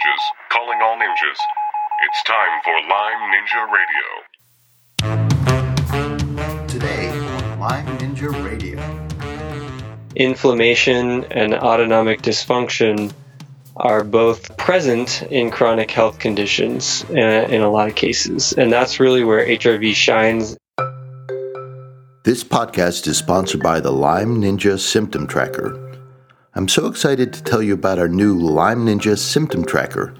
ninjas, calling all ninjas. It's time for Lyme Ninja Radio. Today on Lyme Ninja Radio. inflammation and autonomic dysfunction are both present in chronic health conditions uh, in a lot of cases. And that's really where HRV shines. This podcast is sponsored by the Lyme Ninja Symptom Tracker. I'm so excited to tell you about our new Lyme Ninja Symptom Tracker.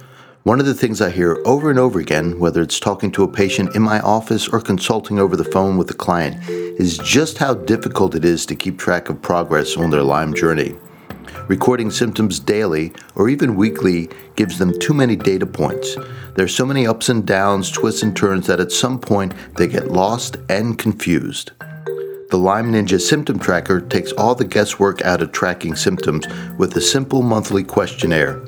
One of the things I hear over and over again, whether it's talking to a patient in my office or consulting over the phone with a client, is just how difficult it is to keep track of progress on their Lyme journey. Recording symptoms daily or even weekly gives them too many data points. There's so many ups and downs, twists and turns that at some point they get lost and confused. The Lyme Ninja Symptom Tracker takes all the guesswork out of tracking symptoms with a simple monthly questionnaire.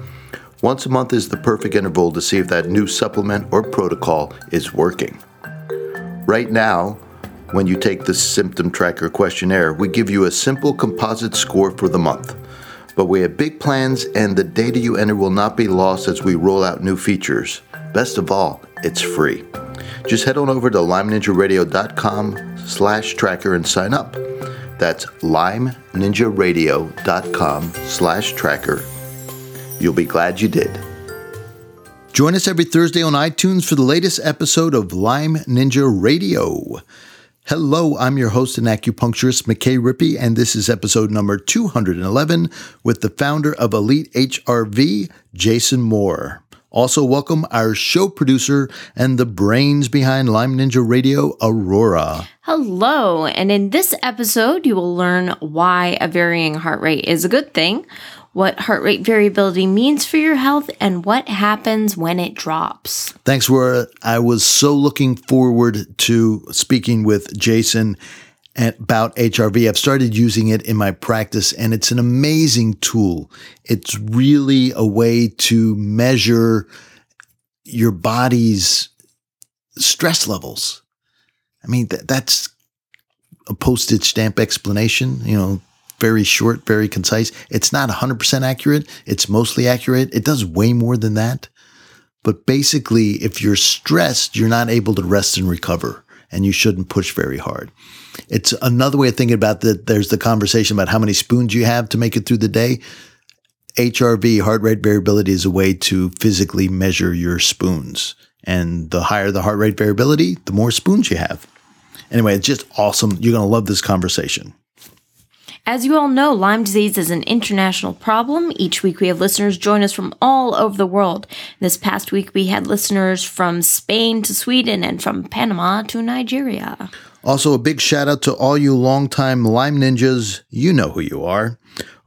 Once a month is the perfect interval to see if that new supplement or protocol is working. Right now, when you take the Symptom Tracker questionnaire, we give you a simple composite score for the month. But we have big plans, and the data you enter will not be lost as we roll out new features. Best of all, it's free. Just head on over to lymeninjaradio.com slash tracker and sign up. That's lymeninjaradio.com slash tracker. You'll be glad you did. Join us every Thursday on iTunes for the latest episode of Lyme Ninja Radio. Hello, I'm your host and acupuncturist, McKay Rippey, and this is episode number 211 with the founder of Elite HRV, Jason Moore. Also, welcome our show producer and the brains behind Lyme Ninja Radio, Aurora. Hello, and in this episode, you will learn why a varying heart rate is a good thing, what heart rate variability means for your health, and what happens when it drops. Thanks, Aurora. I was so looking forward to speaking with Jason about HRV. I've started using it in my practice, and it's an amazing tool. It's really a way to measure your body's stress levels. I mean, th- that's a postage stamp explanation, you know, very short, very concise. It's not 100% accurate, it's mostly accurate. It does way more than that. But basically, if you're stressed, you're not able to rest and recover, and you shouldn't push very hard. It's another way of thinking about that. There's the conversation about how many spoons you have to make it through the day. HRV, heart rate variability, is a way to physically measure your spoons. And the higher the heart rate variability, the more spoons you have. Anyway, it's just awesome. You're going to love this conversation. As you all know, Lyme disease is an international problem. Each week we have listeners join us from all over the world. This past week we had listeners from Spain to Sweden and from Panama to Nigeria. Also, a big shout out to all you longtime Lyme ninjas. You know who you are.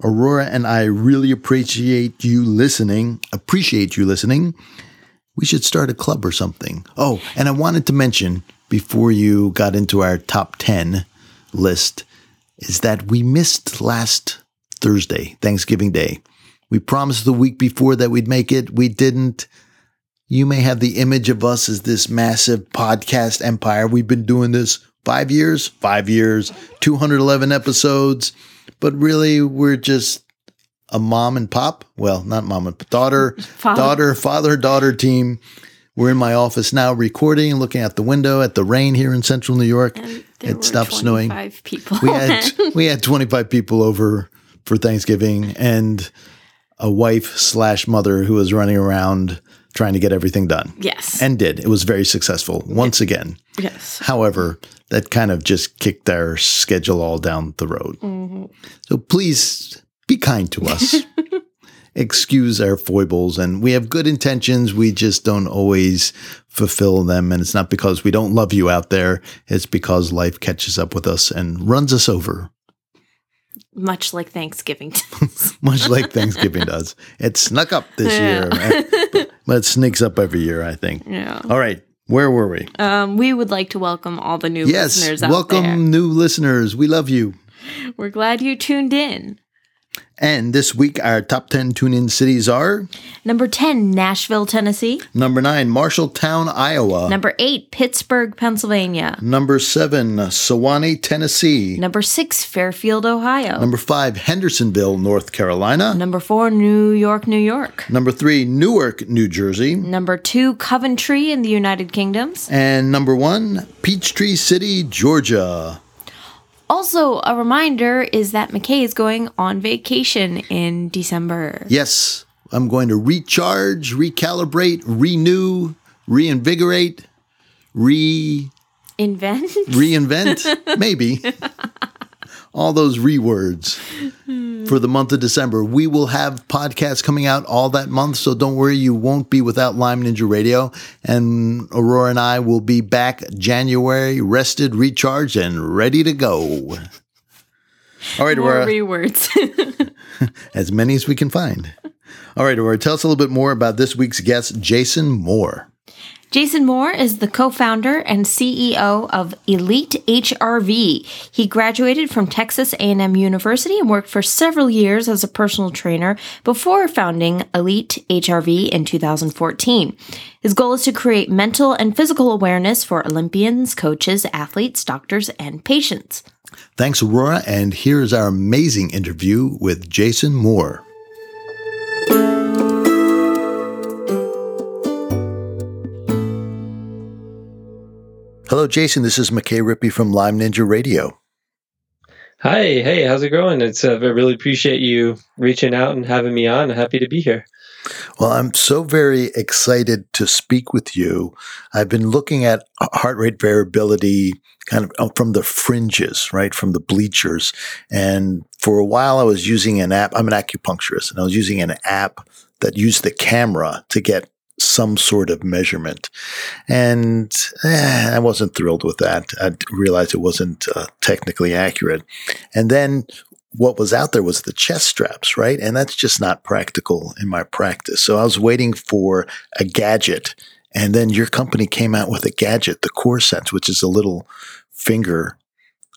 Aurora and I really appreciate you listening. Appreciate you listening. We should start a club or something. Oh, and I wanted to mention before you got into our top 10 list is that we missed last Thursday, Thanksgiving Day. We promised the week before that we'd make it. We didn't. You may have the image of us as this massive podcast empire. We've been doing this five years, five years, 211 episodes, but really we're just a mom and pop. Well, not mom and daughter, Father. daughter, father, daughter team. We're in my office now recording, looking out the window at the rain here in central New York. It stopped snowing. Five people. We had we had 25 people over for Thanksgiving and a wife slash mother who was running around trying to get everything done. yes. And did. It was very successful once again. yes. However, that kind of just kicked our schedule all down the road. So please be kind to us. Excuse our foibles. And we have good intentions. We just don't always fulfill them. And it's not because we don't love you out there, it's because life catches up with us and runs us over, Much like Thanksgiving. Does. Much like Thanksgiving does. It snuck up this year, but- but it sneaks up every year, I think. yeah. All right. Where were we? Um, we would like to welcome all the new Yes. listeners out there. Welcome, there. new listeners. We love you. We're glad you tuned in. And this week, our top 10 tune in cities are Number 10, Nashville, Tennessee. number nine, Marshalltown, Iowa. Number 8, Pittsburgh, Pennsylvania. Number seven, Sewanee, Tennessee. Number 6, Fairfield, Ohio. Number five, Hendersonville, North Carolina. Number 4, New York, New York. Number three, Newark, New Jersey. Number 2, Coventry in the United Kingdoms. And number one, Peachtree City, Georgia. Also, a reminder is that McKay is going on vacation in December. Yes, I'm going to recharge, recalibrate, renew, reinvigorate, re Invent? reinvent, maybe. All those re words for the month of December. We will have podcasts coming out all that month, so don't worry, you won't be without Lyme Ninja Radio. And Aurora and I will be back January, rested, recharged, and ready to go. All right, More Aurora, rewords. as many as we can find. All right, Aurora, tell us a little bit more about this week's guest, Jason Moore. Jason Moore is the co-founder and CEO of Elite HRV. He graduated from Texas A&M University and worked for several years as a personal trainer before founding Elite HRV in 2014. His goal is to create mental and physical awareness for Olympians, coaches, athletes, doctors, and patients. Thanks, Aurora, and here's our amazing interview with Jason Moore. Hello, Jason. This is McKay Rippey from Lyme Ninja Radio. Hi, hey, how's it going? It's uh, I really appreciate you reaching out and having me on. Happy to be here. Well, I'm so very excited to speak with you. I've been looking at heart rate variability kind of uh, from the fringes, right? From the bleachers. And for a while, I was using an app. I'm an acupuncturist, and I was using an app that used the camera to get some sort of measurement. And eh, I wasn't thrilled with that. I realized it wasn't uh, technically accurate. And then what was out there was the chest straps, right? And that's just not practical in my practice. So I was waiting for a gadget. And then your company came out with a gadget, the CorSense, which is a little finger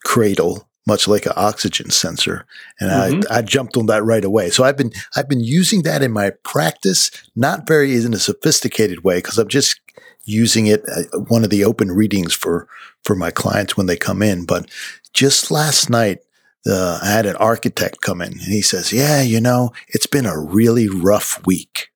cradle much like an oxygen sensor. And Mhm. I, I jumped on that right away. So I've been I've been using that in my practice, not very in a sophisticated way, because I'm just using it uh, one of the open readings for for my clients when they come in. But just last night, uh, I had an architect come in, and he says, "Yeah, you know, it's been a really rough week."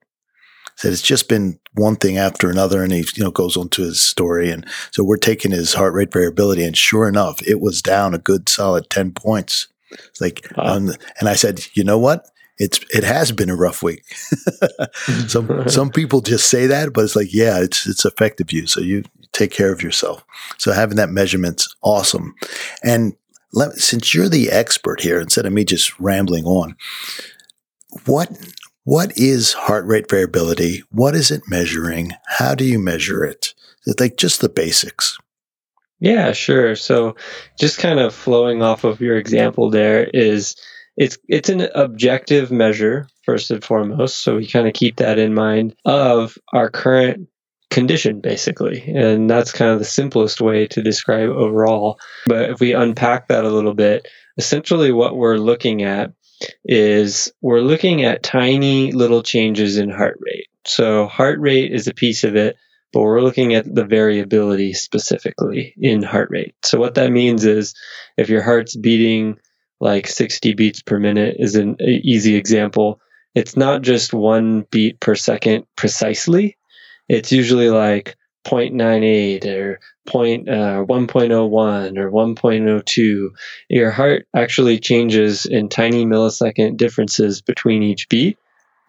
Said it's just been one thing after another, and he you know goes on to his story, and so we're taking his heart rate variability, and sure enough, it was down a good solid ten points. It's like, Wow. um, and I said, you know what? It's it has been a rough week. some some people just say that, but it's like, yeah, it's it's affected you, so you take care of yourself. So having that measurement's awesome. And let, since you're the expert here, instead of me just rambling on, what what is heart rate variability? What is it measuring? How do you measure it? It's like just the basics. Yeah, sure. So, just kind of flowing off of your example there is it's it's an objective measure first and foremost. So we kind of keep that in mind of our current condition basically. And that's kind of the simplest way to describe overall. But if we unpack that a little bit, essentially what we're looking at is we're looking at tiny little changes in heart rate. So heart rate is a piece of it, but we're looking at the variability specifically in heart rate. So what that means is if your heart's beating like 60 beats per minute is an easy example. It's not just one beat per second precisely. It's usually like 0.98 or point, uh, 1.01 or 1.02. Your heart actually changes in tiny millisecond differences between each beat.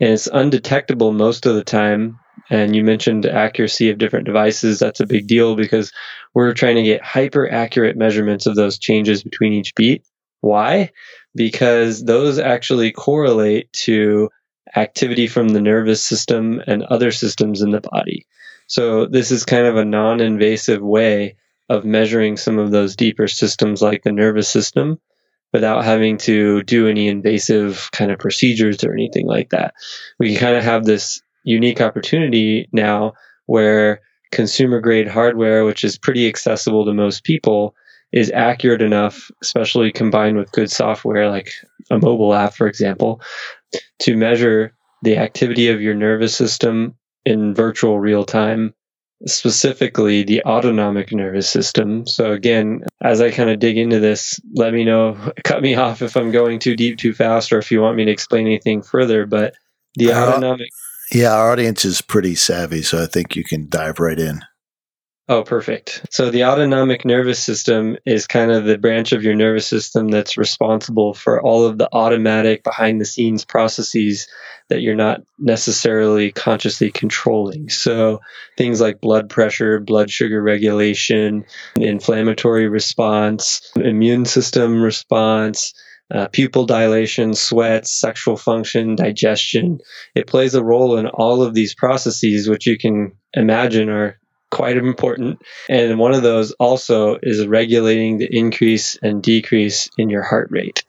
And it's undetectable most of the time and you mentioned accuracy of different devices. That's a big deal because we're trying to get hyper accurate measurements of those changes between each beat. Why? Because those actually correlate to activity from the nervous system and other systems in the body. So this is kind of a non-invasive way of measuring some of those deeper systems like the nervous system without having to do any invasive kind of procedures or anything like that. We kind of have this unique opportunity now where consumer grade hardware, which is pretty accessible to most people, is accurate enough, especially combined with good software like a mobile app, for example, to measure the activity of your nervous system in virtual real time, specifically the autonomic nervous system. So, again, as I kind of dig into this, let me know, cut me off if I'm going too deep, too fast, or if you want me to explain anything further. But the Uh, autonomic. Yeah, our audience is pretty savvy, so I think you can dive right in. Oh, perfect. So the autonomic nervous system is kind of the branch of your nervous system that's responsible for all of the automatic behind the scenes processes that you're not necessarily consciously controlling. So things like blood pressure, blood sugar regulation, inflammatory response, immune system response, uh, pupil dilation, sweat, sexual function, digestion. It plays a role in all of these processes, which you can imagine are quite important. And one of those also is regulating the increase and decrease in your heart rate.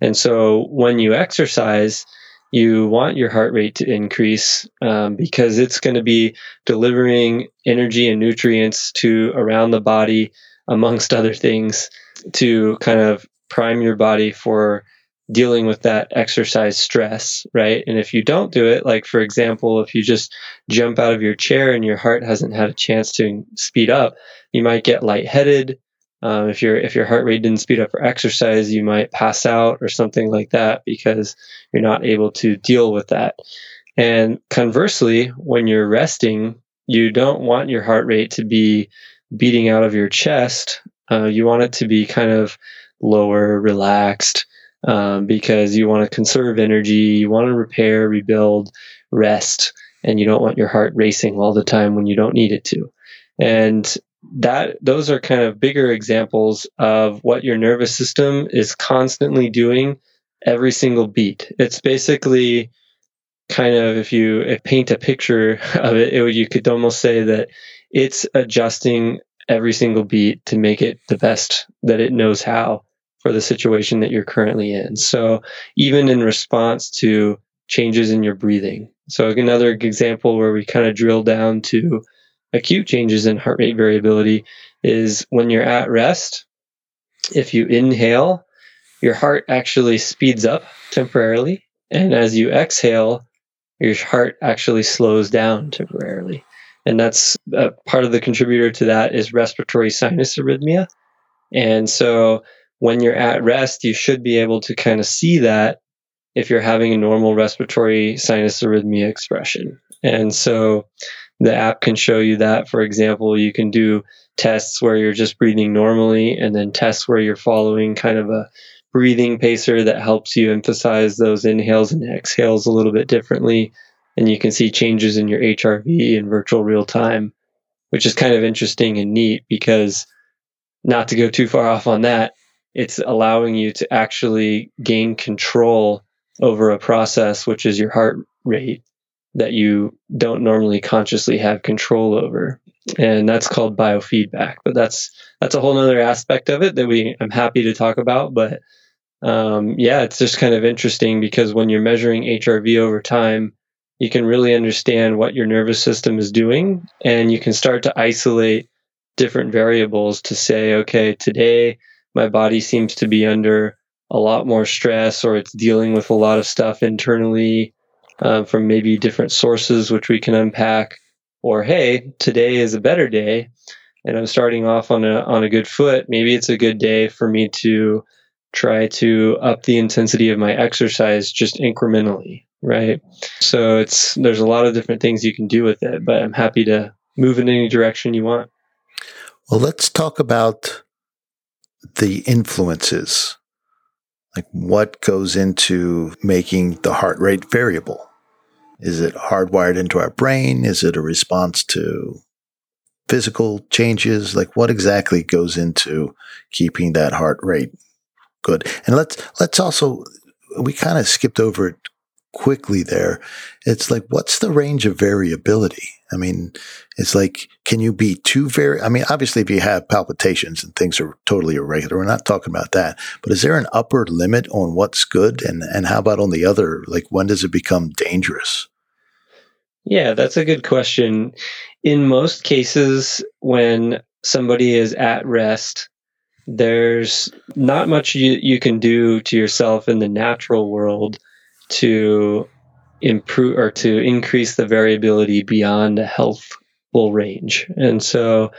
And so when you exercise, you want your heart rate to increase um, because it's going to be delivering energy and nutrients to around the body, amongst other things, to kind of prime your body for dealing with that exercise stress, right? And if you don't do it, like for example, if you just jump out of your chair and your heart hasn't had a chance to speed up, you might get lightheaded. Um, if your if your heart rate didn't speed up for exercise, you might pass out or something like that because you're not able to deal with that. And conversely, when you're resting, you don't want your heart rate to be beating out of your chest. Uh, you want it to be kind of lower, relaxed, um, because you want to conserve energy, you want to repair, rebuild, rest, and you don't want your heart racing all the time when you don't need it to. And that those are kind of bigger examples of what your nervous system is constantly doing every single beat. It's basically kind of if you if paint a picture of it, it would, you could almost say that it's adjusting every single beat to make it the best that it knows how for the situation that you're currently in. So even in response to changes in your breathing. So another example where we kind of drill down to acute changes in heart rate variability is when you're at rest, if you inhale, your heart actually speeds up temporarily. And as you exhale, your heart actually slows down temporarily. And that's part of the contributor to that is respiratory sinus arrhythmia. And so when you're at rest, you should be able to kind of see that if you're having a normal respiratory sinus arrhythmia expression. And so the app can show you that. For example, you can do tests where you're just breathing normally and then tests where you're following kind of a breathing pacer that helps you emphasize those inhales and exhales a little bit differently. And you can see changes in your HRV in virtual real time, which is kind of interesting and neat because not to go too far off on that, it's allowing you to actually gain control over a process, which is your heart rate that you don't normally consciously have control over. And that's called biofeedback. But that's that's a whole other aspect of it that we I'm happy to talk about. But um, yeah, it's just kind of interesting because when you're measuring HRV over time, you can really understand what your nervous system is doing, and you can start to isolate different variables to say, okay, today my body seems to be under a lot more stress, or it's dealing with a lot of stuff internally uh, from maybe different sources, which we can unpack. Or hey, today is a better day, and I'm starting off on a on a good foot. Maybe it's a good day for me to try to up the intensity of my exercise just incrementally, right? So it's there's a lot of different things you can do with it, but I'm happy to move in any direction you want. Well, let's talk about the influences. Like what goes into making the heart rate variable? Is it hardwired into our brain? Is it a response to physical changes? Like what exactly goes into keeping that heart rate good? And let's let's also we kind of skipped over it quickly there. It's like what's the range of variability? I mean, it's like, can you be too very? I mean, obviously, if you have palpitations and things are totally irregular, we're not talking about that. But is there an upper limit on what's good, and and how about on the other? Like, when does it become dangerous? Yeah, that's a good question. In most cases, when somebody is at rest, there's not much you, you can do to yourself in the natural world to improve or to increase the variability beyond a healthful range. And so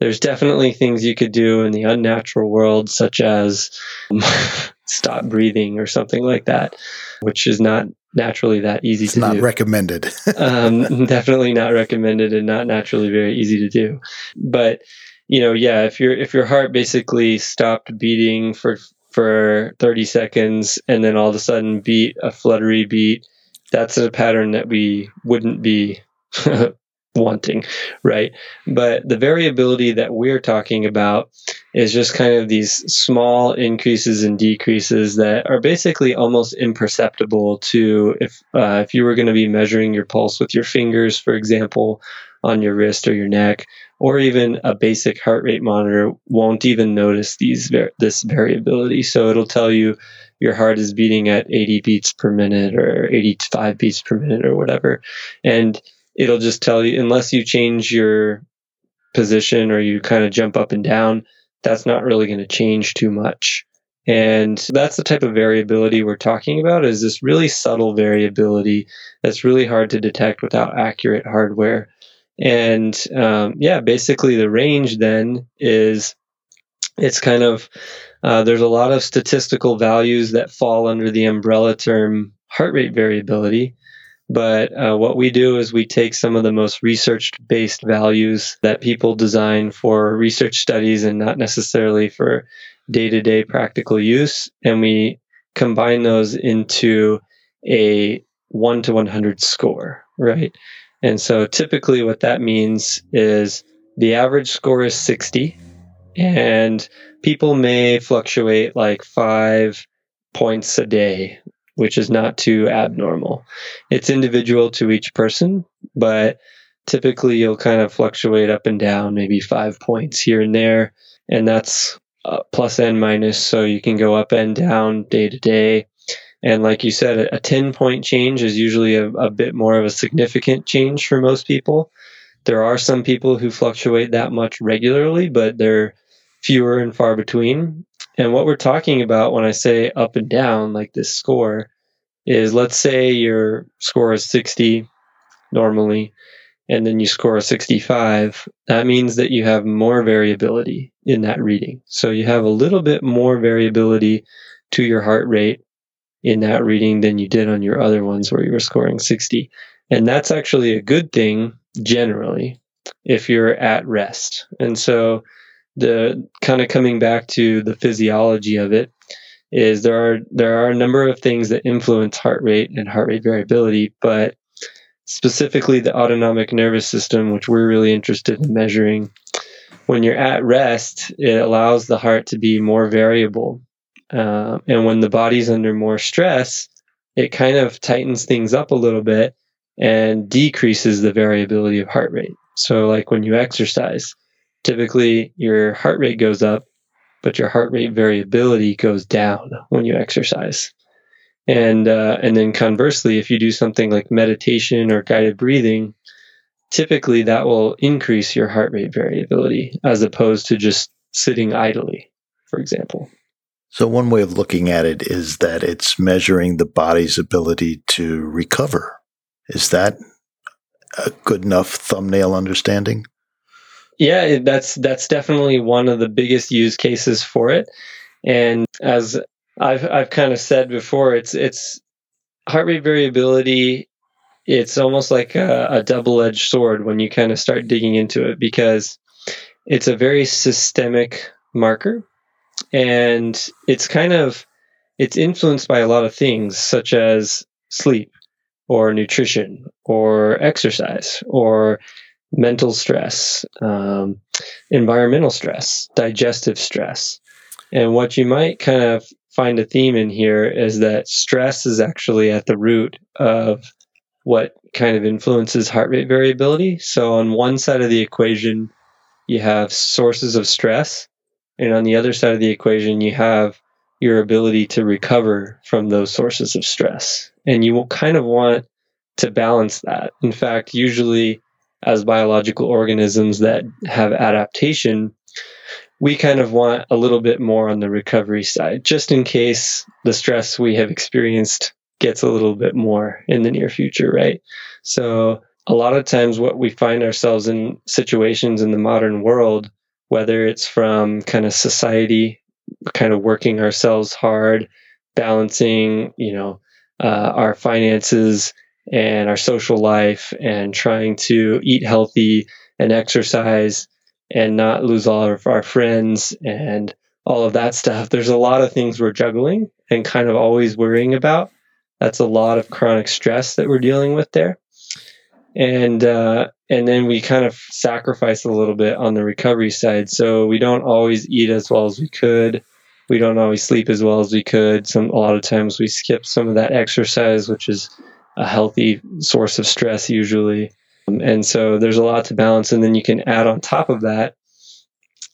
there's definitely things you could do in the unnatural world, such as stop breathing or something like that, which is not naturally that easy It's to not do. recommended. um, definitely not recommended and not naturally very easy to do. But you know, yeah, if your if your heart basically stopped beating for for 30 seconds and then all of a sudden beat a fluttery beat, that's a pattern that we wouldn't be wanting, right? But the variability that we're talking about is just kind of these small increases and decreases that are basically almost imperceptible to if uh, if you were going to be measuring your pulse with your fingers, for example, on your wrist or your neck, or even a basic heart rate monitor won't even notice these this variability. So it'll tell you your heart is beating at 80 beats per minute or 85 beats per minute or whatever, and it'll just tell you unless you change your position or you kind of jump up and down, that's not really going to change too much. And that's the type of variability we're talking about is this really subtle variability that's really hard to detect without accurate hardware. And um, yeah, basically the range then is it's kind of uh, there's a lot of statistical values that fall under the umbrella term heart rate variability. But uh, what we do is we take some of the most research based values that people design for research studies and not necessarily for day to day practical use, and we combine those into a 1 to 100 score, right? And so typically what that means is the average score is 60, and people may fluctuate like five points a day which is not too abnormal. It's individual to each person, but typically you'll kind of fluctuate up and down, maybe five points here and there. And that's uh, plus and minus. So you can go up and down day to day. And like you said, a 10 point change is usually a, a bit more of a significant change for most people. There are some people who fluctuate that much regularly, but they're fewer and far between. And what we're talking about when I say up and down, like this score, is let's say your score is 60 normally, and then you score a 65. That means that you have more variability in that reading. So you have a little bit more variability to your heart rate in that reading than you did on your other ones where you were scoring 60. And that's actually a good thing generally if you're at rest. And so the kind of coming back to the physiology of it is there are there are a number of things that influence heart rate and heart rate variability, but specifically the autonomic nervous system, which we're really interested in measuring. When you're at rest, it allows the heart to be more variable, uh, and when the body's under more stress, it kind of tightens things up a little bit and decreases the variability of heart rate. So, like when you exercise, typically your heart rate goes up, but your heart rate variability goes down when you exercise. And uh, and then conversely, if you do something like meditation or guided breathing, typically that will increase your heart rate variability as opposed to just sitting idly, for example. So, one way of looking at it is that it's measuring the body's ability to recover. Is that a good enough thumbnail understanding? Yeah, that's that's definitely one of the biggest use cases for it. And as I've I've kind of said before, it's it's heart rate variability. It's almost like a, a double-edged sword when you kind of start digging into it because it's a very systemic marker, and it's kind of it's influenced by a lot of things such as sleep or nutrition or exercise or mental stress, um, environmental stress, digestive stress. And what you might kind of find a theme in here is that stress is actually at the root of what kind of influences heart rate variability. So, on one side of the equation, you have sources of stress, and on the other side of the equation, you have your ability to recover from those sources of stress. And you will kind of want to balance that. In fact, usually as biological organisms that have adaptation, we kind of want a little bit more on the recovery side, just in case the stress we have experienced gets a little bit more in the near future, right? So, a lot of times, what we find ourselves in situations in the modern world, whether it's from kind of society, kind of working ourselves hard, balancing, you know, uh, our finances and our social life, and trying to eat healthy and exercise and not lose all of our friends and all of that stuff. There's a lot of things we're juggling and kind of always worrying about. That's a lot of chronic stress that we're dealing with there. And uh, and then we kind of sacrifice a little bit on the recovery side. So we don't always eat as well as we could. We don't always sleep as well as we could. Some a lot of times we skip some of that exercise, which is a healthy source of stress usually. Um, and so there's a lot to balance. And then you can add on top of that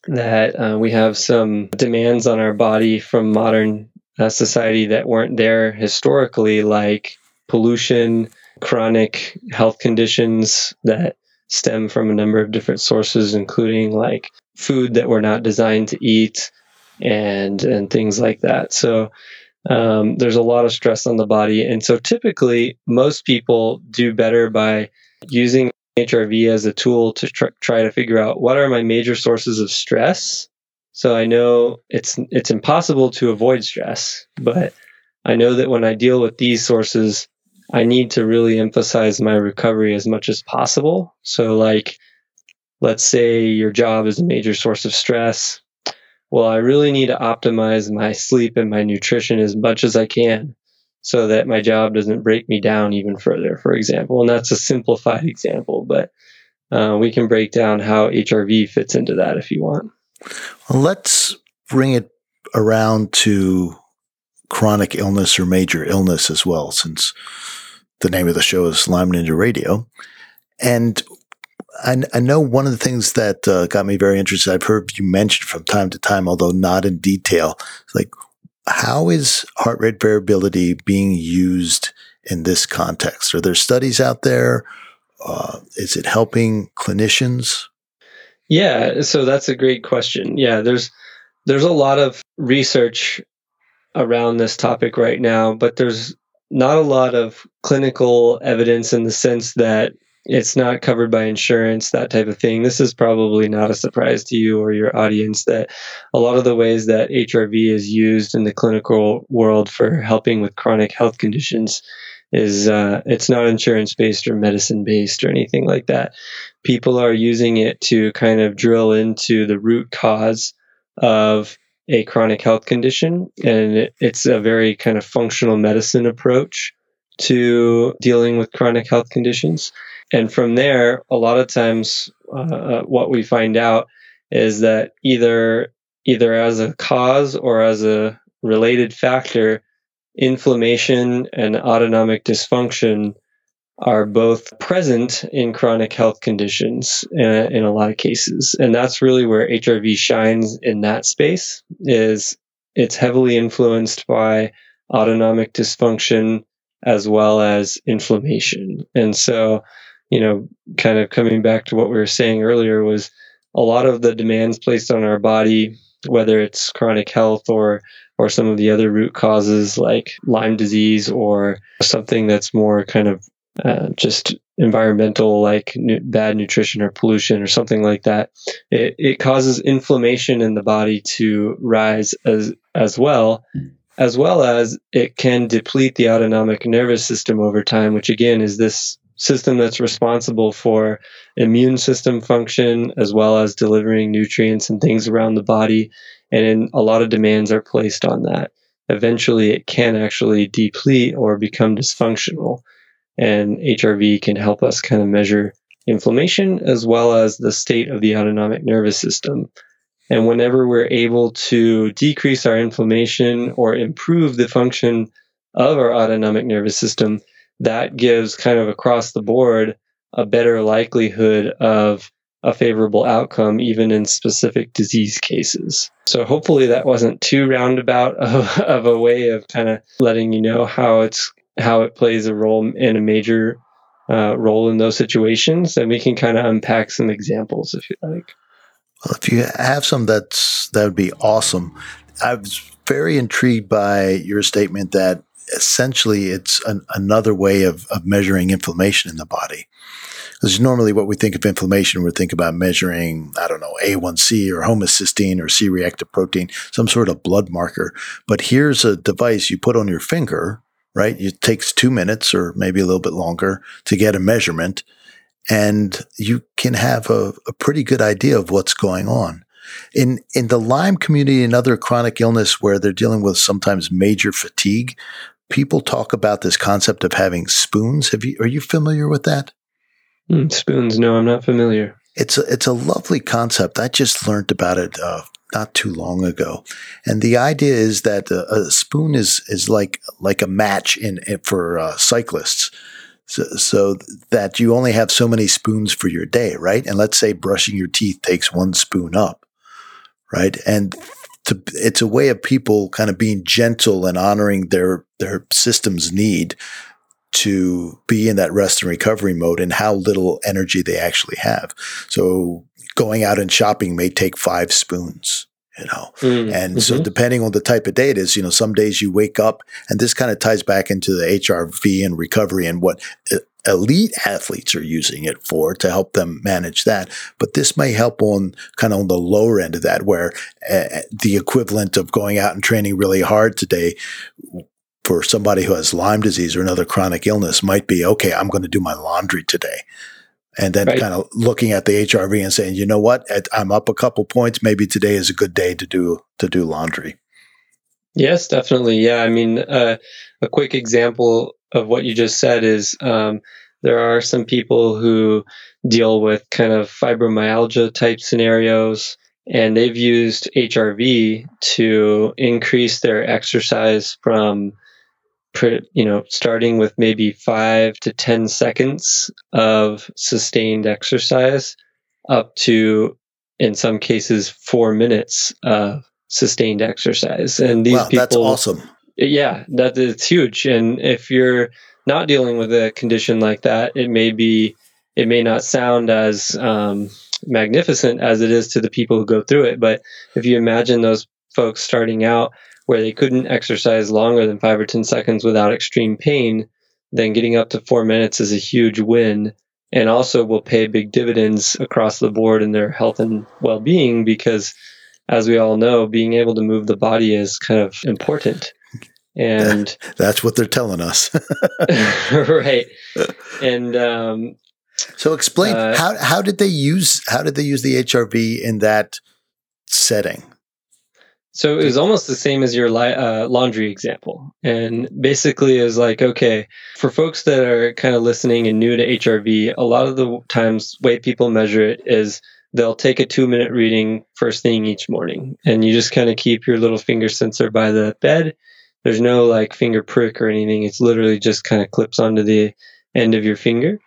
that uh, we have some demands on our body from modern uh, society that weren't there historically, like pollution, chronic health conditions that stem from a number of different sources, including like food that we're not designed to eat and and things like that. So um, there's a lot of stress on the body, and so typically most people do better by using HRV as a tool to tr- try to figure out what are my major sources of stress. So I know it's it's impossible to avoid stress, but I know that when I deal with these sources, I need to really emphasize my recovery as much as possible. So like let's say your job is a major source of stress. Well, I really need to optimize my sleep and my nutrition as much as I can so that my job doesn't break me down even further, for example. And that's a simplified example, but uh, we can break down how HRV fits into that if you want. Let's bring it around to chronic illness or major illness as well, since the name of the show is Lyme Ninja Radio. And I, I know one of the things that uh, got me very interested, I've heard you mention from time to time, although not in detail, like how is heart rate variability being used in this context? Are there studies out there? Uh, is it helping clinicians? Yeah, so that's a great question. Yeah, there's there's a lot of research around this topic right now, but there's not a lot of clinical evidence in the sense that it's not covered by insurance, that type of thing. This is probably not a surprise to you or your audience that a lot of the ways that HRV is used in the clinical world for helping with chronic health conditions is uh, it's not insurance based or medicine based or anything like that. People are using it to kind of drill into the root cause of a chronic health condition, and it's a very kind of functional medicine approach to dealing with chronic health conditions. And from there, a lot of times, uh, uh, what we find out is that either either as a cause or as a related factor, inflammation and autonomic dysfunction are both present in chronic health conditions in a, in a lot of cases. And that's really where hrv shines in that space is it's heavily influenced by autonomic dysfunction as well as inflammation. And so you know, kind of coming back to what we were saying earlier was a lot of the demands placed on our body, whether it's chronic health or or some of the other root causes like Lyme disease or something that's more kind of uh, just environmental, like nu- bad nutrition or pollution or something like that. It, it causes inflammation in the body to rise as as well, as well as it can deplete the autonomic nervous system over time, which again is this system that's responsible for immune system function as well as delivering nutrients and things around the body. And a lot of demands are placed on that. Eventually, it can actually deplete or become dysfunctional. And HRV can help us kind of measure inflammation as well as the state of the autonomic nervous system. And whenever we're able to decrease our inflammation or improve the function of our autonomic nervous system, that gives kind of across the board a better likelihood of a favorable outcome, even in specific disease cases. So hopefully that wasn't too roundabout of, of a way of kind of letting you know how it's how it plays a role in a major uh, role in those situations, and we can kind of unpack some examples if you like. Well, if you have some, that's that would be awesome. I was very intrigued by your statement that essentially it's an, another way of, of measuring inflammation in the body. Because normally, what we think of inflammation, we think about measuring, I don't know, A1C or homocysteine or C reactive protein, some sort of blood marker. But here's a device you put on your finger, right? It takes two minutes or maybe a little bit longer to get a measurement. And you can have a, a pretty good idea of what's going on. In in the Lyme community and other chronic illness where they're dealing with sometimes major fatigue, people talk about this concept of having spoons. Have you are you familiar with that? Mm, spoons? No, I'm not familiar. It's a, it's a lovely concept. I just learned about it uh, not too long ago, and the idea is that a, a spoon is is like like a match in, in for uh, cyclists. So, so that you only have so many spoons for your day, right? And let's say brushing your teeth takes one spoon up, right? And to, it's a way of people kind of being gentle and honoring their their system's need to be in that rest and recovery mode and how little energy they actually have. So going out and shopping may take five spoons, you know. Mm, and mm-hmm. so depending on the type of day it is, you know, some days you wake up and this kind of ties back into the HRV and recovery and what elite athletes are using it for to help them manage that. But this may help on kind of on the lower end of that, where uh, the equivalent of going out and training really hard today for somebody who has Lyme disease or another chronic illness might be okay, I'm going to do my laundry today. And then right. kind of looking at the HRV and saying, you know what, I'm up a couple points. Maybe today is a good day to do to do laundry. Yes, definitely. Yeah, I mean, uh, a quick example of what you just said is um, there are some people who deal with kind of fibromyalgia type scenarios, and they've used HRV to increase their exercise from you know, starting with maybe five to 10 seconds of sustained exercise up to, in some cases, four minutes of sustained exercise. And these wow, people, that's awesome. Yeah, that is huge. And if you're not dealing with a condition like that, it may be, it may not sound as um, magnificent as it is to the people who go through it. But if you imagine those folks starting out where they couldn't exercise longer than five or 10 seconds without extreme pain, then getting up to four minutes is a huge win and also will pay big dividends across the board in their health and well being because, as we all know, being able to move the body is kind of important. And that's what they're telling us. right. And, um, so explain uh, how how did they use how did they use the HRV in that setting? So it was almost the same as your li- uh, laundry example. And basically, it was like, okay, for folks that are kind of listening and new to HRV, a lot of the times, way people measure it is they'll take a two minute reading first thing each morning. And you just kind of keep your little finger sensor by the bed. There's no like finger prick or anything. It's literally just kind of clips onto the end of your finger.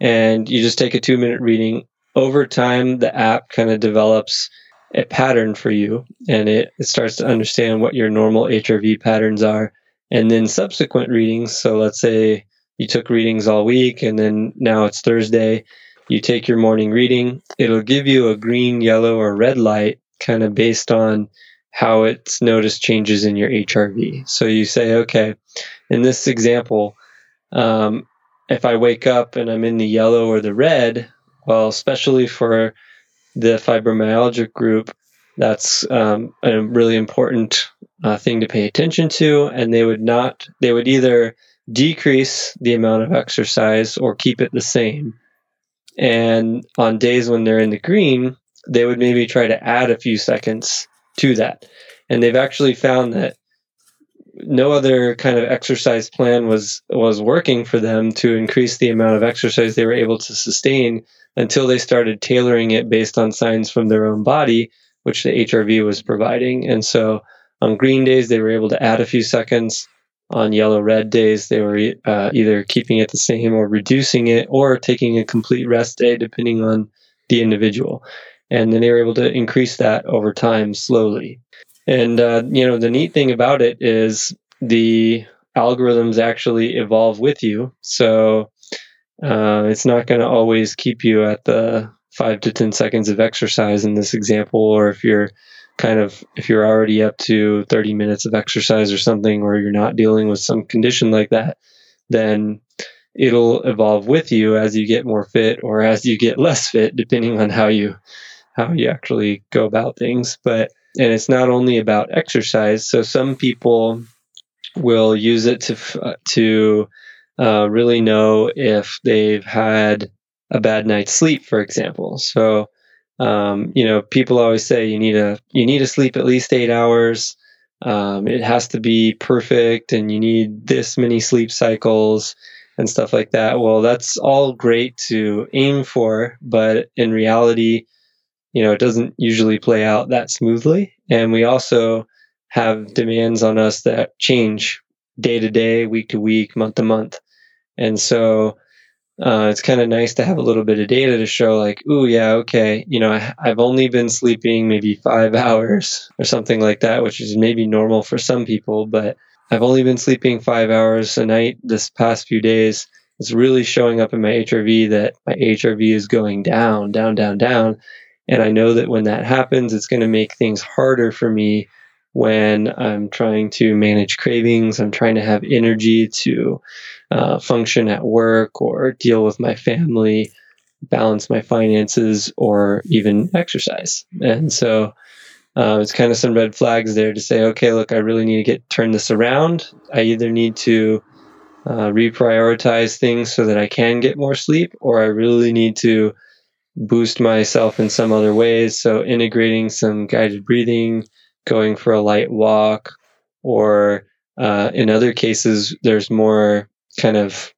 And you just take a two minute reading. Over time, the app kind of develops pattern for you and it, it starts to understand what your normal HRV patterns are. And then subsequent readings, so let's say you took readings all week and then now it's Thursday, you take your morning reading, it'll give you a green, yellow, or red light kind of based on how it's noticed changes in your HRV. So you say, okay, in this example, um, if I wake up and I'm in the yellow or the red, well, especially for the fibromyalgia group, that's um, a really important uh, thing to pay attention to. And they would not, they would either decrease the amount of exercise or keep it the same. And on days when they're in the green, they would maybe try to add a few seconds to that. And they've actually found that no other kind of exercise plan was was working for them to increase the amount of exercise they were able to sustain until they started tailoring it based on signs from their own body, which the HRV was providing. And so on green days, they were able to add a few seconds. On yellow red days, they were uh, either keeping it the same or reducing it or taking a complete rest day, depending on the individual. And then they were able to increase that over time slowly. And, uh, you know, the neat thing about it is the algorithms actually evolve with you. So uh, it's not going to always keep you at the five to 10 seconds of exercise in this example, or if you're kind of, if you're already up to 30 minutes of exercise or something, or you're not dealing with some condition like that, then it'll evolve with you as you get more fit or as you get less fit, depending on how you, how you actually go about things. But, and it's not only about exercise. So some people will use it to, to, uh, really know if they've had a bad night's sleep, for example. So, um, you know, people always say you need a you need to sleep at least eight hours. Um, it has to be perfect, and you need this many sleep cycles and stuff like that. Well, that's all great to aim for, but in reality, you know, it doesn't usually play out that smoothly. And we also have demands on us that change day to day, week to week, month to month. And so uh, it's kind of nice to have a little bit of data to show, like, oh, yeah, okay, you know, I, I've only been sleeping maybe five hours or something like that, which is maybe normal for some people, but I've only been sleeping five hours a night this past few days. It's really showing up in my HRV that my HRV is going down, down, down, down. And I know that when that happens, it's going to make things harder for me when I'm trying to manage cravings. I'm trying to have energy to uh, function at work or deal with my family, balance my finances, or even exercise. And so uh, it's kind of some red flags there to say, okay, look, I really need to get turn this around. I either need to uh, reprioritize things so that I can get more sleep, or I really need to boost myself in some other ways. So integrating some guided breathing, going for a light walk, or uh, in other cases, there's more kind of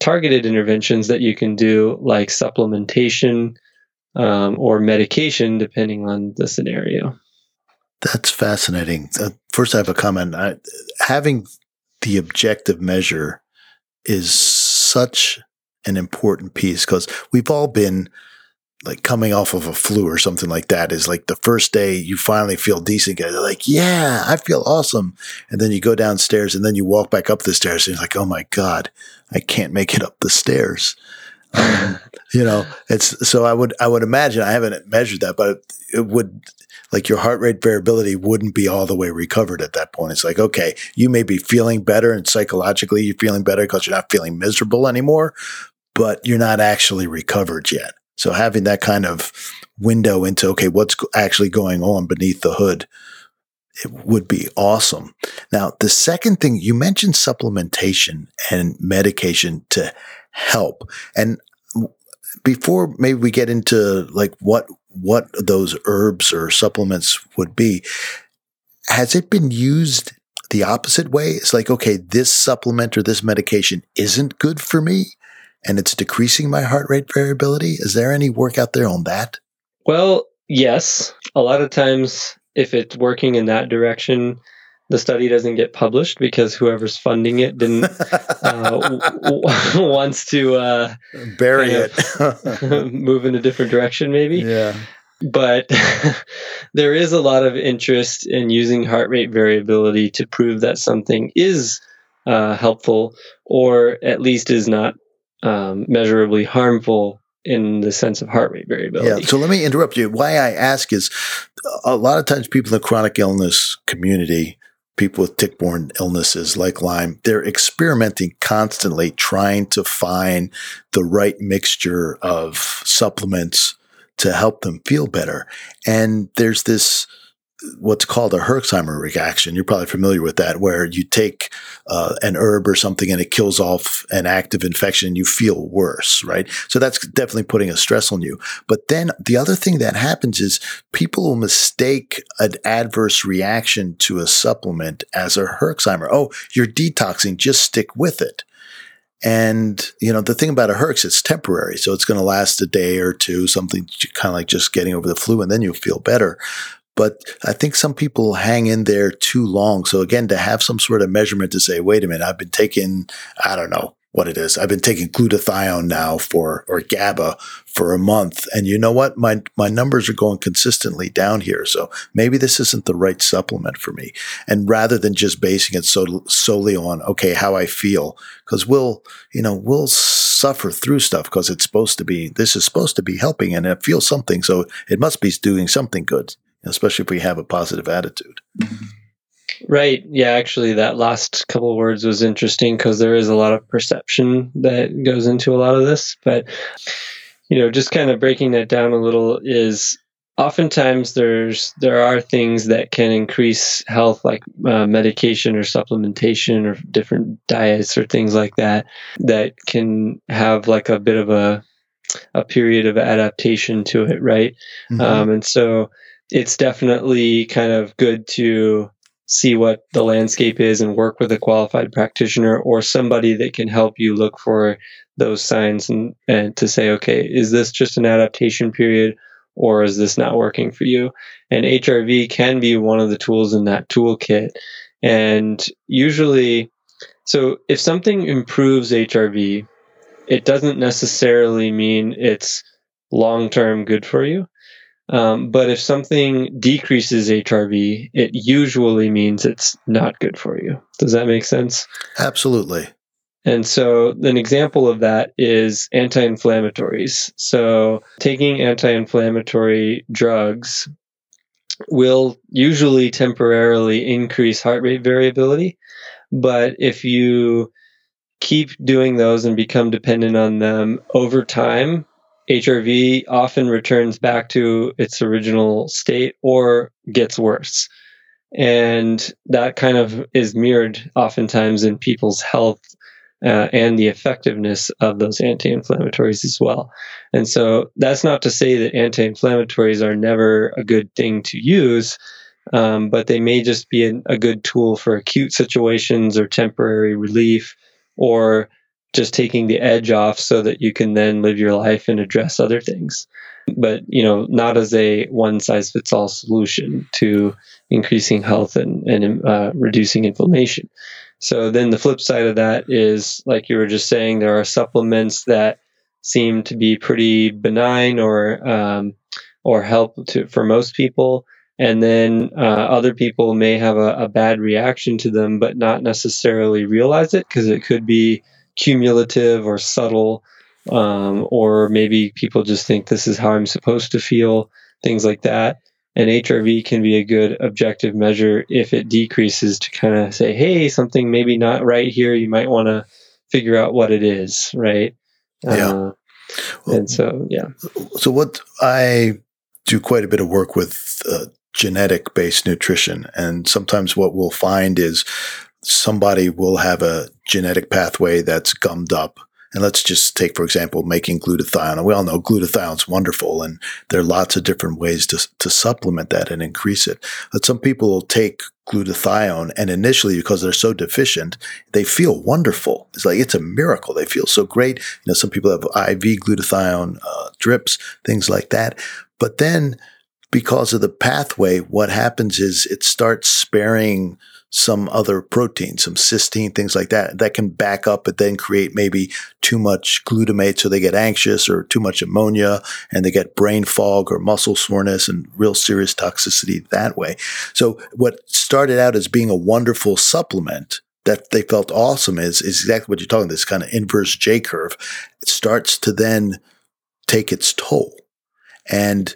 targeted interventions that you can do, like supplementation um, or medication, depending on the scenario. That's fascinating. Uh, first, I have a comment. I, having the objective measure is such an important piece because we've all been like coming off of a flu or something like that is like the first day you finally feel decent. You're like, yeah, I feel awesome. And then you go downstairs and then you walk back up the stairs and you're like, oh my God, I can't make it up the stairs. Um, you know, it's so I would, I would imagine I haven't measured that, but it would like your heart rate variability wouldn't be all the way recovered at that point. It's like, okay, you may be feeling better and psychologically you're feeling better because you're not feeling miserable anymore, but you're not actually recovered yet. So having that kind of window into, okay, what's actually going on beneath the hood, it would be awesome. Now, the second thing you mentioned supplementation and medication to help. And before maybe we get into like what, what those herbs or supplements would be, has it been used the opposite way? It's like, okay, this supplement or this medication isn't good for me and it's decreasing my heart rate variability. Is there any work out there on that? Well, yes. A lot of times, if it's working in that direction, the study doesn't get published because whoever's funding it didn't uh, w- wants to uh, bury it, move in a different direction, maybe. Yeah. But there is a lot of interest in using heart rate variability to prove that something is uh, helpful or at least is not um, measurably harmful in the sense of heart rate variability. Yeah. So let me interrupt you. Why I ask is a lot of times people in the chronic illness community, people with tick-borne illnesses like Lyme, they're experimenting constantly trying to find the right mixture of supplements to help them feel better. And there's this what's called a Herxheimer reaction. You're probably familiar with that, where you take uh, an herb or something and it kills off an active infection and you feel worse, right? So that's definitely putting a stress on you. But then the other thing that happens is people will mistake an adverse reaction to a supplement as a Herxheimer. Oh, you're detoxing, just stick with it. And, you know, the thing about a Herx, it's temporary. So it's going to last a day or two, something kind of like just getting over the flu, and then you'll feel better. But I think some people hang in there too long. So again, to have some sort of measurement to say, wait a minute, I've been taking, I don't know what it is. I've been taking glutathione now for, or GABA for a month. And you know what? My, my numbers are going consistently down here. So maybe this isn't the right supplement for me. And rather than just basing it so, solely on, okay, how I feel, because we'll, you know, we'll suffer through stuff because it's supposed to be, this is supposed to be helping and it feels something. So it must be doing something good, especially if we have a positive attitude. Right. Yeah, actually, that last couple words was interesting because there is a lot of perception that goes into a lot of this. But, you know, just kind of breaking that down a little is oftentimes there's there are things that can increase health like uh, medication or supplementation or different diets or things like that that can have like a bit of a a period of adaptation to it right Mhm. um, and so it's definitely kind of good to see what the landscape is and work with a qualified practitioner or somebody that can help you look for those signs and, and to say okay is this just an adaptation period or is this not working for you? And HRV can be one of the tools in that toolkit. And usually, so if something improves HRV, it doesn't necessarily mean it's long term good for you. Um, but if something decreases HRV, it usually means it's not good for you. Does that make sense? Absolutely. And so, an example of that is anti inflammatories. So, taking anti inflammatory drugs will usually temporarily increase heart rate variability. But if you keep doing those and become dependent on them over time, HRV often returns back to its original state or gets worse. And that kind of is mirrored oftentimes in people's health uh, and the effectiveness of those anti-inflammatories as well. And so that's not to say that anti-inflammatories are never a good thing to use, um, but they may just be a, a good tool for acute situations or temporary relief, or just taking the edge off so that you can then live your life and address other things. But you know, not as a one-size-fits-all solution to increasing health and, and uh, reducing inflammation. So then the flip side of that is, like you were just saying, there are supplements that seem to be pretty benign or um, or help to for most people, and then uh, other people may have a, a bad reaction to them, but not necessarily realize it because it could be cumulative or subtle, um, or maybe people just think this is how I'm supposed to feel, things like that and HRV can be a good objective measure if it decreases to kind of say, hey, something maybe not right here. You might want to figure out what it is, right? Yeah. Uh, Well, and so, yeah. So what I do quite a bit of work with uh, genetic based nutrition, and sometimes what we'll find is somebody will have a genetic pathway that's gummed up. And let's just take, for example, making glutathione. We all know glutathione's wonderful, and there are lots of different ways to, to supplement that and increase it. But some people will take glutathione, and initially, because they're so deficient, they feel wonderful. It's like it's a miracle. They feel so great. You know, some people have IV glutathione uh, drips, things like that. But then, because of the pathway, what happens is it starts sparing some other protein, some cysteine, things like that, that can back up and then create maybe too much glutamate. So they get anxious or too much ammonia and they get brain fog or muscle soreness and real serious toxicity that way. So what started out as being a wonderful supplement that they felt awesome is, is exactly what you're talking, this kind of inverse J curve. It starts to then take its toll. And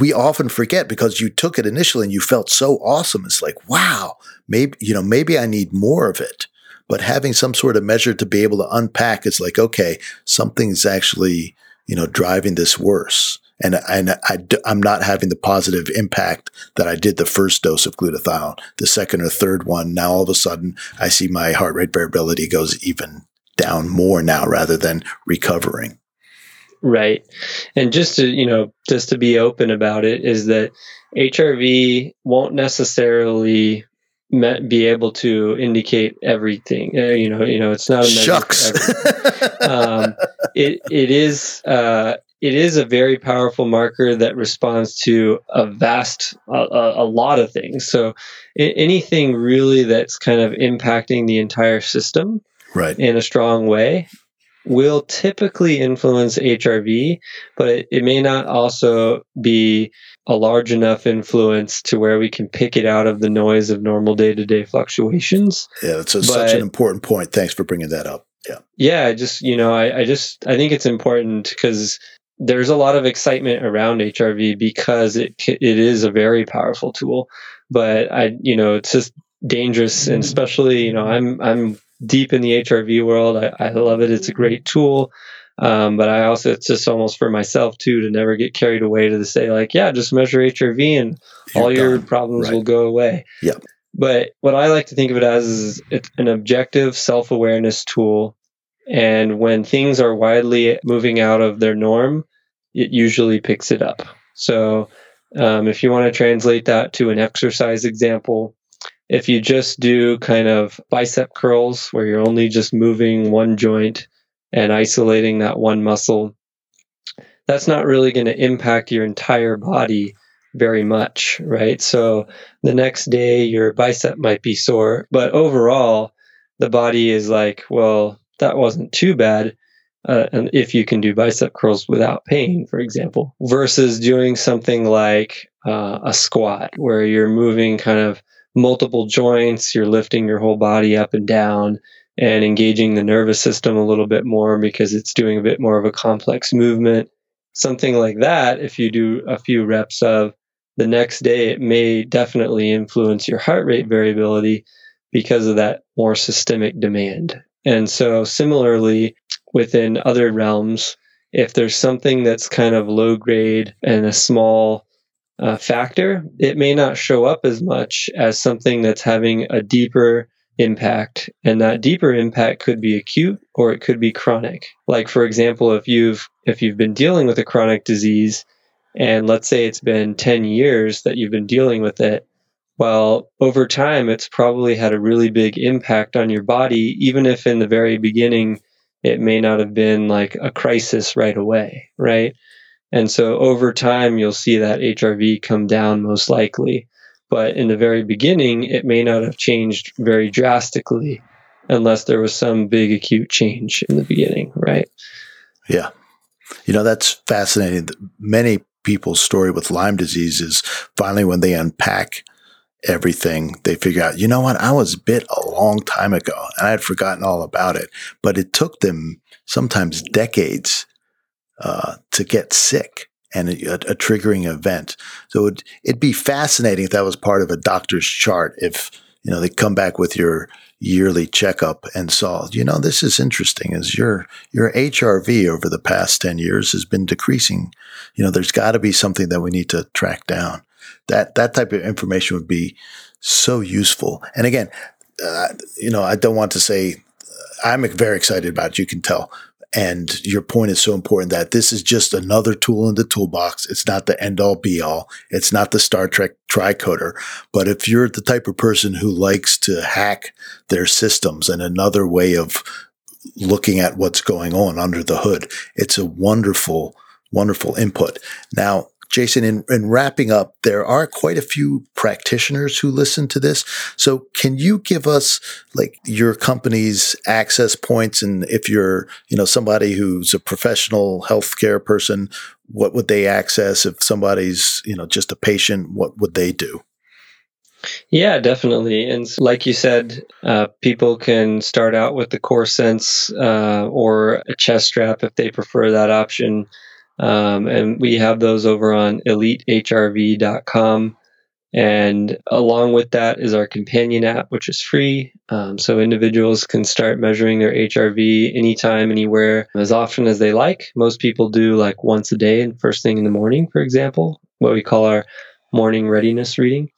we often forget because you took it initially and you felt so awesome. It's like, wow, maybe, you know, maybe I need more of it. But having some sort of measure to be able to unpack, it's like, okay, something's actually, you know, driving this worse. And, and I, I'm not having the positive impact that I did the first dose of glutathione. The second or third one, now all of a sudden I see my heart rate variability goes even down more now rather than recovering. Right. And just to, you know, just to be open about it is that HRV won't necessarily be able to indicate everything. Uh, you know, you know, it's not a Shucks. um, it it is uh, it is a very powerful marker that responds to a vast a lot of things. So anything really that's kind of impacting the entire system right. in a strong way will typically influence HRV, but it, it may not also be a large enough influence to where we can pick it out of the noise of normal day to day fluctuations. Yeah, that's a, such an important point. Thanks for bringing that up. Yeah. Yeah. I just, you know, I, I just, I think it's important because there's a lot of excitement around HRV because it, it is a very powerful tool. But I, you know, it's just dangerous. And especially, you know, I'm, I'm deep in the HRV world. I, I love it. It's a great tool. Um, but I also, it's just almost for myself too, to never get carried away to say like, yeah, just measure HRV and You're all your problems Right. will go away. Yep. But what I like to think of it as is it's an objective self awareness tool. And when things are widely moving out of their norm, it usually picks it up. So um, if you want to translate that to an exercise example, if you just do kind of bicep curls where you're only just moving one joint and isolating that one muscle, that's not really going to impact your entire body very much, right? So the next day your bicep might be sore, but overall the body is like, well, that wasn't too bad. Uh, and if you can do bicep curls without pain, for example, versus doing something like uh, a squat where you're moving kind of multiple joints, you're lifting your whole body up and down and engaging the nervous system a little bit more because it's doing a bit more of a complex movement. Something like that, if you do a few reps of, the next day it may definitely influence your heart rate variability because of that more systemic demand. And so, similarly, within other realms, if there's something that's kind of low grade and a small uh, factor, it may not show up as much as something that's having a deeper impact. And that deeper impact could be acute or it could be chronic. Like, for example, if you've if you've been dealing with a chronic disease, and let's say it's been 10 years that you've been dealing with it, well, over time, it's probably had a really big impact on your body, even if in the very beginning, it may not have been like a crisis right away, right? And so over time, you'll see that HRV come down most likely. But in the very beginning, it may not have changed very drastically unless there was some big acute change in the beginning, right? Yeah. You know, that's fascinating. Many people's story with Lyme disease is finally when they unpack everything, they figure out, you know what, I was bit a long time ago and I had forgotten all about it. But it took them sometimes decades uh, to get sick and a, a triggering event. So it'd, it'd be fascinating if that was part of a doctor's chart. If, you know, they come back with your yearly checkup and saw, you know, this is interesting is your, your HRV over the past 10 years has been decreasing. You know, there's got to be something that we need to track down. That, that type of information would be so useful. And again, uh, you know, I don't want to say I'm very excited about it. You can tell. And your point is so important that this is just another tool in the toolbox. It's not the end all be all. It's not the Star Trek tricorder. But if you're the type of person who likes to hack their systems and another way of looking at what's going on under the hood, it's a wonderful, wonderful input. Now, Jason, in, in wrapping up, there are quite a few practitioners who listen to this. So can you give us like your company's access points? And if you're, you know, somebody who's a professional healthcare person, what would they access? If somebody's, you know, just a patient, what would they do? Yeah, definitely. And like you said, uh, people can start out with the CorSense uh, or a chest strap if they prefer that option. Um, and we have those over on elitehrv.com. And along with that is our companion app, which is free. Um, so individuals can start measuring their HRV anytime, anywhere, as often as they like. Most people do like once a day and first thing in the morning, for example, what we call our morning readiness reading.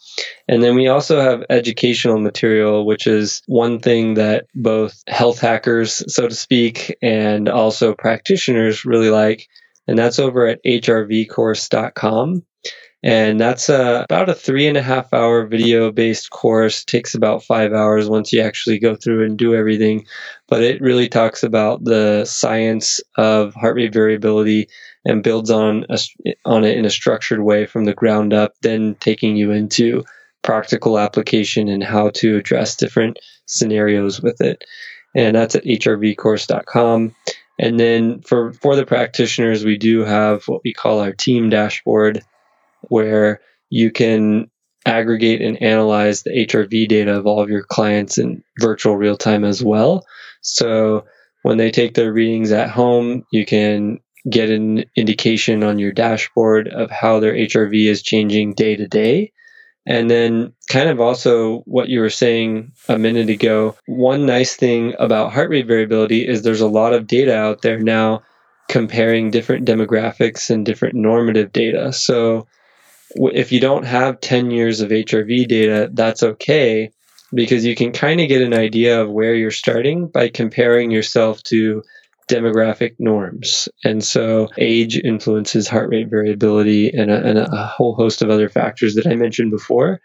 And then we also have educational material, which is one thing that both health hackers, so to speak, and also practitioners really like. And that's over at hrvcourse.com. And that's a, about a three and a half hour video based course. Takes about five hours once you actually go through and do everything. But it really talks about the science of heart rate variability and builds on a, on it in a structured way from the ground up, then taking you into practical application and how to address different scenarios with it. And that's at hrvcourse.com. And then for, for the practitioners, we do have what we call our team dashboard, where you can aggregate and analyze the HRV data of all of your clients in virtual real time as well. So when they take their readings at home, you can get an indication on your dashboard of how their HRV is changing day to day. And then, kind of also what you were saying a minute ago, one nice thing about heart rate variability is there's a lot of data out there now comparing different demographics and different normative data. So, if you don't have 10 years of HRV data, that's okay because you can kind of get an idea of where you're starting by comparing yourself to demographic norms. And so age influences heart rate variability and a, and a whole host of other factors that I mentioned before.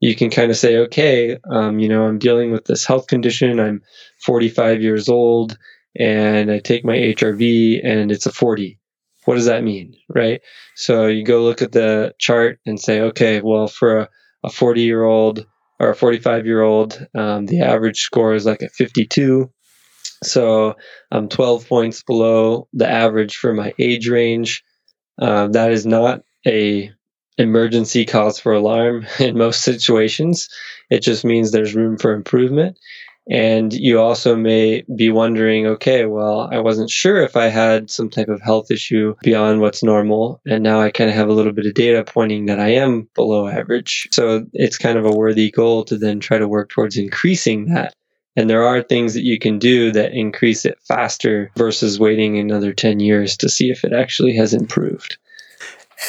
You can kind of say, okay, um, you know, I'm dealing with this health condition. I'm 45 years old and I take my HRV and it's a 40. What does that mean? Right. So you go look at the chart and say, okay, well, for a 40 year old or a 45 year old, um, the average score is like a 52 so I'm 12 points below the average for my age range. Uh, that is not a emergency cause for alarm in most situations. It just means there's room for improvement. And you also may be wondering, okay, well, I wasn't sure if I had some type of health issue beyond what's normal. And now I kind of have a little bit of data pointing that I am below average. So it's kind of a worthy goal to then try to work towards increasing that. And there are things that you can do that increase it faster versus waiting another 10 years to see if it actually has improved.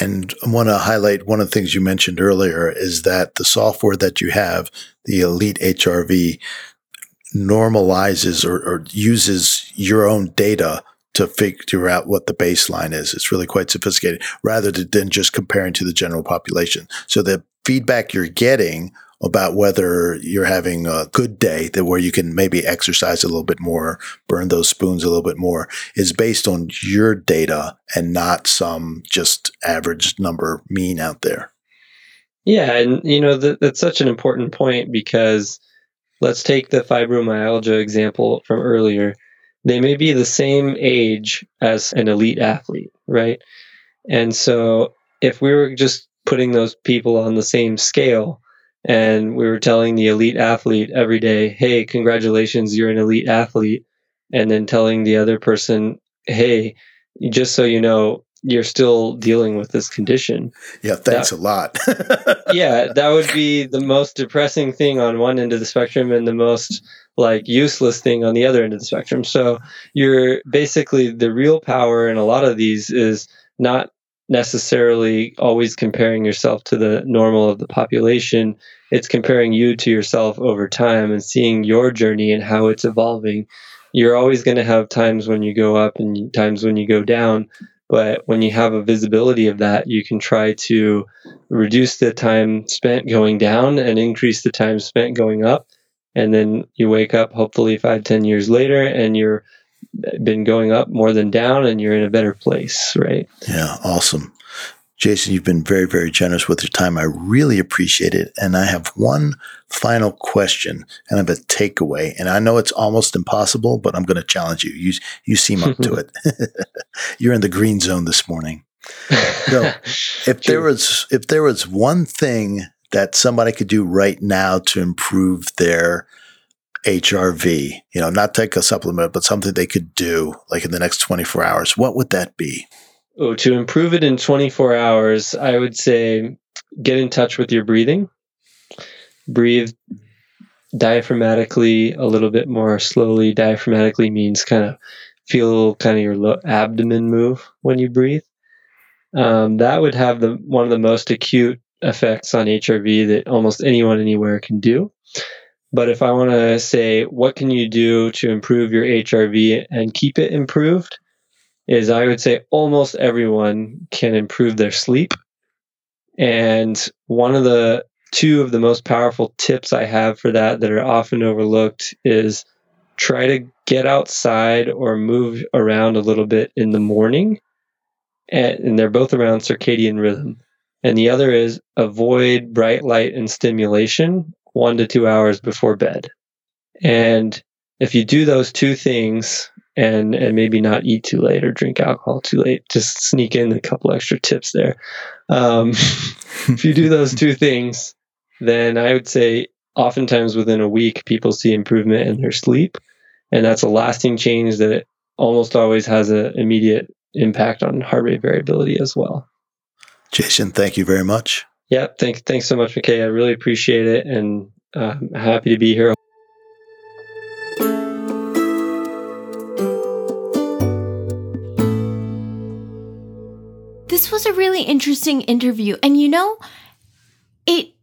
And I want to highlight one of the things you mentioned earlier is that the software that you have, the Elite HRV, normalizes or, or uses your own data to figure out what the baseline is. It's really quite sophisticated rather than just comparing to the general population. So the feedback you're getting about whether you're having a good day that where you can maybe exercise a little bit more, burn those spoons a little bit more is based on your data and not some just average number mean out there. Yeah, and you know that, that's such an important point because let's take the fibromyalgia example from earlier. They may be the same age as an elite athlete, right? And so if we were just putting those people on the same scale, and we were telling the elite athlete every day, "Hey, congratulations, you're an elite athlete," and then telling the other person, "Hey, just so you know, you're still dealing with this condition." Yeah, thanks that, a lot. yeah, that would be the most depressing thing on one end of the spectrum and the most like useless thing on the other end of the spectrum. So you're basically the real power in a lot of these is not necessarily always comparing yourself to the normal of the population. It's comparing you to yourself over time and seeing your journey and how it's evolving. You're always going to have times when you go up and times when you go down. But when you have a visibility of that, you can try to reduce the time spent going down and increase the time spent going up. And then you wake up hopefully five, ten years later and you're been going up more than down and you're in a better place, right? Yeah, awesome. Jason, you've been very, very generous with your time. I really appreciate it. And I have one final question and I have a takeaway. And I know it's almost impossible, but I'm going to challenge you. You, you seem up to it. You're in the green zone this morning. So if there was, if there was one thing that somebody could do right now to improve their HRV, you know, not take a supplement, but something they could do like in the next 24 hours, what would that be? Oh, to improve it in 24 hours, I would say get in touch with your breathing. Breathe diaphragmatically a little bit more slowly. Diaphragmatically means kind of feel kind of your abdomen move when you breathe. Um, that would have the one of the most acute effects on HRV that almost anyone anywhere can do. But if I want to say, what can you do to improve your HRV and keep it improved? Is I would say almost everyone can improve their sleep. And one of the two of the most powerful tips I have for that that are often overlooked is try to get outside or move around a little bit in the morning. And, they're both around circadian rhythm. And the other is avoid bright light and stimulation one to two hours before bed. And if you do those two things and and maybe not eat too late or drink alcohol too late, just sneak in a couple extra tips there. Um, if you do those two things, then I would say oftentimes within a week people see improvement in their sleep and that's a lasting change that almost always has an immediate impact on heart rate variability as well. Jason, thank you very much. Yeah, thank, thanks so much, McKay. I really appreciate it and uh, happy to be here. This was a really interesting interview. And you know, it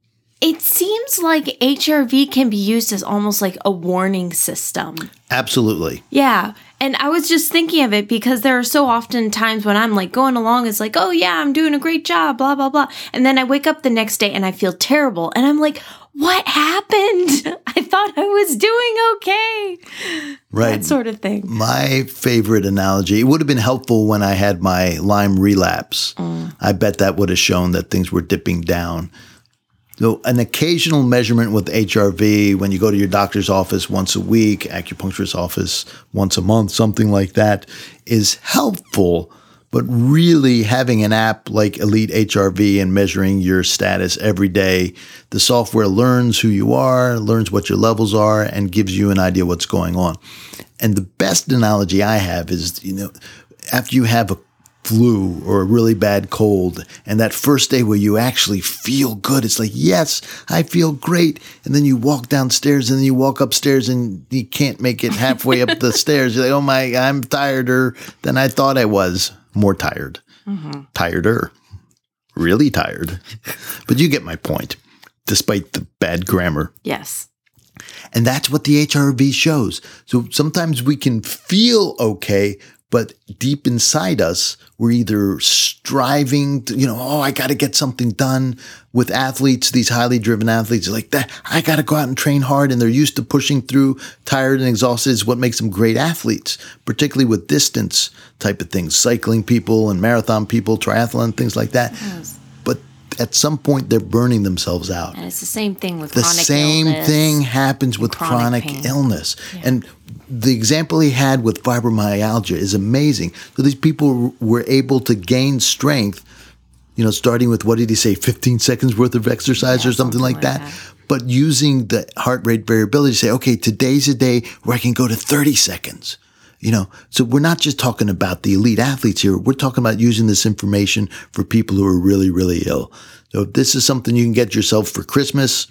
it seems like HRV can be used as almost like a warning system. Absolutely. Yeah. And I was just thinking of it because there are so often times when I'm like going along, it's like, oh yeah, I'm doing a great job, blah, blah, blah. And then I wake up the next day and I feel terrible. And I'm like, what happened? I thought I was doing okay. Right. That sort of thing. My favorite analogy, it would have been helpful when I had my Lyme relapse. Mm. I bet that would have shown that things were dipping down. So, an occasional measurement with HRV when you go to your doctor's office once a week, acupuncturist office once a month, something like that, is helpful. But really, having an app like Elite HRV and measuring your status every day, the software learns who you are, learns what your levels are, and gives you an idea what's going on. And the best analogy I have is, you know, after you have a flu or a really bad cold and that first day where you actually feel good it's like yes i feel great. And then you walk downstairs and then you walk upstairs and you can't make it halfway up the stairs. You're like oh my i'm tireder than i thought i was. More tired. Mm-hmm. Tireder. Really tired. But you get my point despite the bad grammar. Yes. and that's what the HRV shows. So sometimes we can feel okay, but deep inside us, we're either striving to, you know, oh, I got to get something done with athletes, these highly driven athletes, like that, I got to go out and train hard. And they're used to pushing through, tired and exhausted is what makes them great athletes, particularly with distance type of things, cycling people and marathon people, triathlon, things like that. But at some point, they're burning themselves out. And it's the same thing with the same thing happens with chronic chronic, illness. And the example he had with fibromyalgia is amazing so these people were able to gain strength you know starting with what did he say 15 seconds worth of exercise Yeah, or something, something like like that. that. but using the heart rate variability to say okay today's a day where i can go to 30 seconds you know, so we're not just talking about the elite athletes here. We're talking about using this information for people who are really, really ill. So if this is something you can get yourself for Christmas,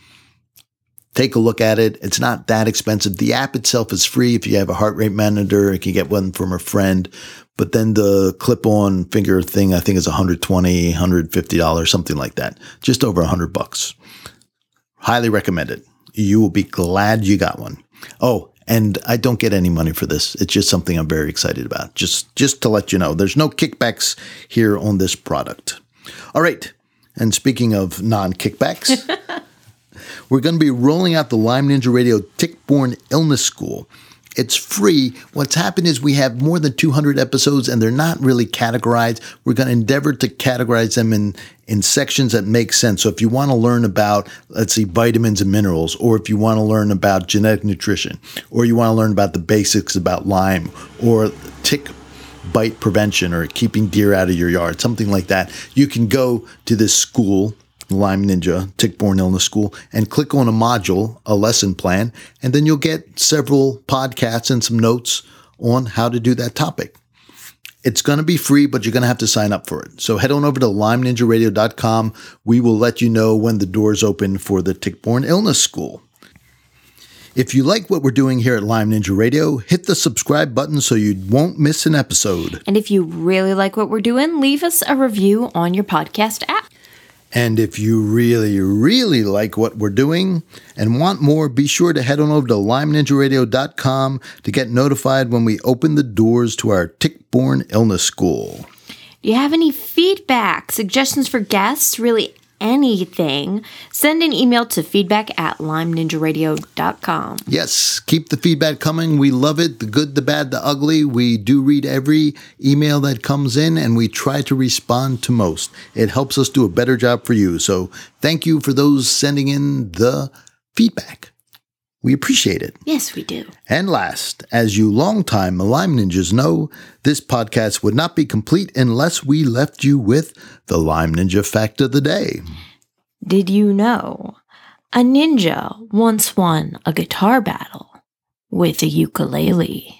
take a look at it. It's not that expensive. The app itself is free. If you have a heart rate monitor, you can get one from a friend. But then the clip on finger thing, I think is 120, $150, something like that. Just over 100 bucks. Highly recommend it. You will be glad you got one. Oh, and I don't get any money for this. It's just something I'm very excited about. Just just to let you know, there's no kickbacks here on this product. All right. And speaking of non-kickbacks, we're going to be rolling out the Lyme Ninja Radio Tick-Borne Illness School. It's free. What's happened is we have more than 200 episodes and they're not really categorized. We're going to endeavor to categorize them in, in sections that make sense. So if you want to learn about, let's see, vitamins and minerals, or if you want to learn about genetic nutrition, or you want to learn about the basics about Lyme, or tick bite prevention, or keeping deer out of your yard, something like that, you can go to this school Lyme Ninja Tick-Borne Illness School and click on a module, a lesson plan, and then you'll get several podcasts and some notes on how to do that topic. It's going to be free, but you're going to have to sign up for it. So head on over to lymeninjaradio.com. We will let you know when the doors open for the Tick-Borne Illness School. If you like what we're doing here at Lyme Ninja Radio, hit the subscribe button so you won't miss an episode. And if you really like what we're doing, leave us a review on your podcast app. And if you really, really like what we're doing and want more, be sure to head on over to lymeninjaradio.com to get notified when we open the doors to our tick-borne illness school. Do you have any feedback, suggestions for guests, really anything? Send an email to feedback at lymeninjaradio.com. Yes, keep the feedback coming. We love it. The good, the bad, the ugly. We do read every email that comes in and we try to respond to most. It helps us do a better job for you. So thank you for those sending in the feedback. We appreciate it. Yes, we do. And last, as you longtime Lyme Ninjas know, this podcast would not be complete unless we left you with the Lyme Ninja Fact of the Day. Did you know a ninja once won a guitar battle with a ukulele.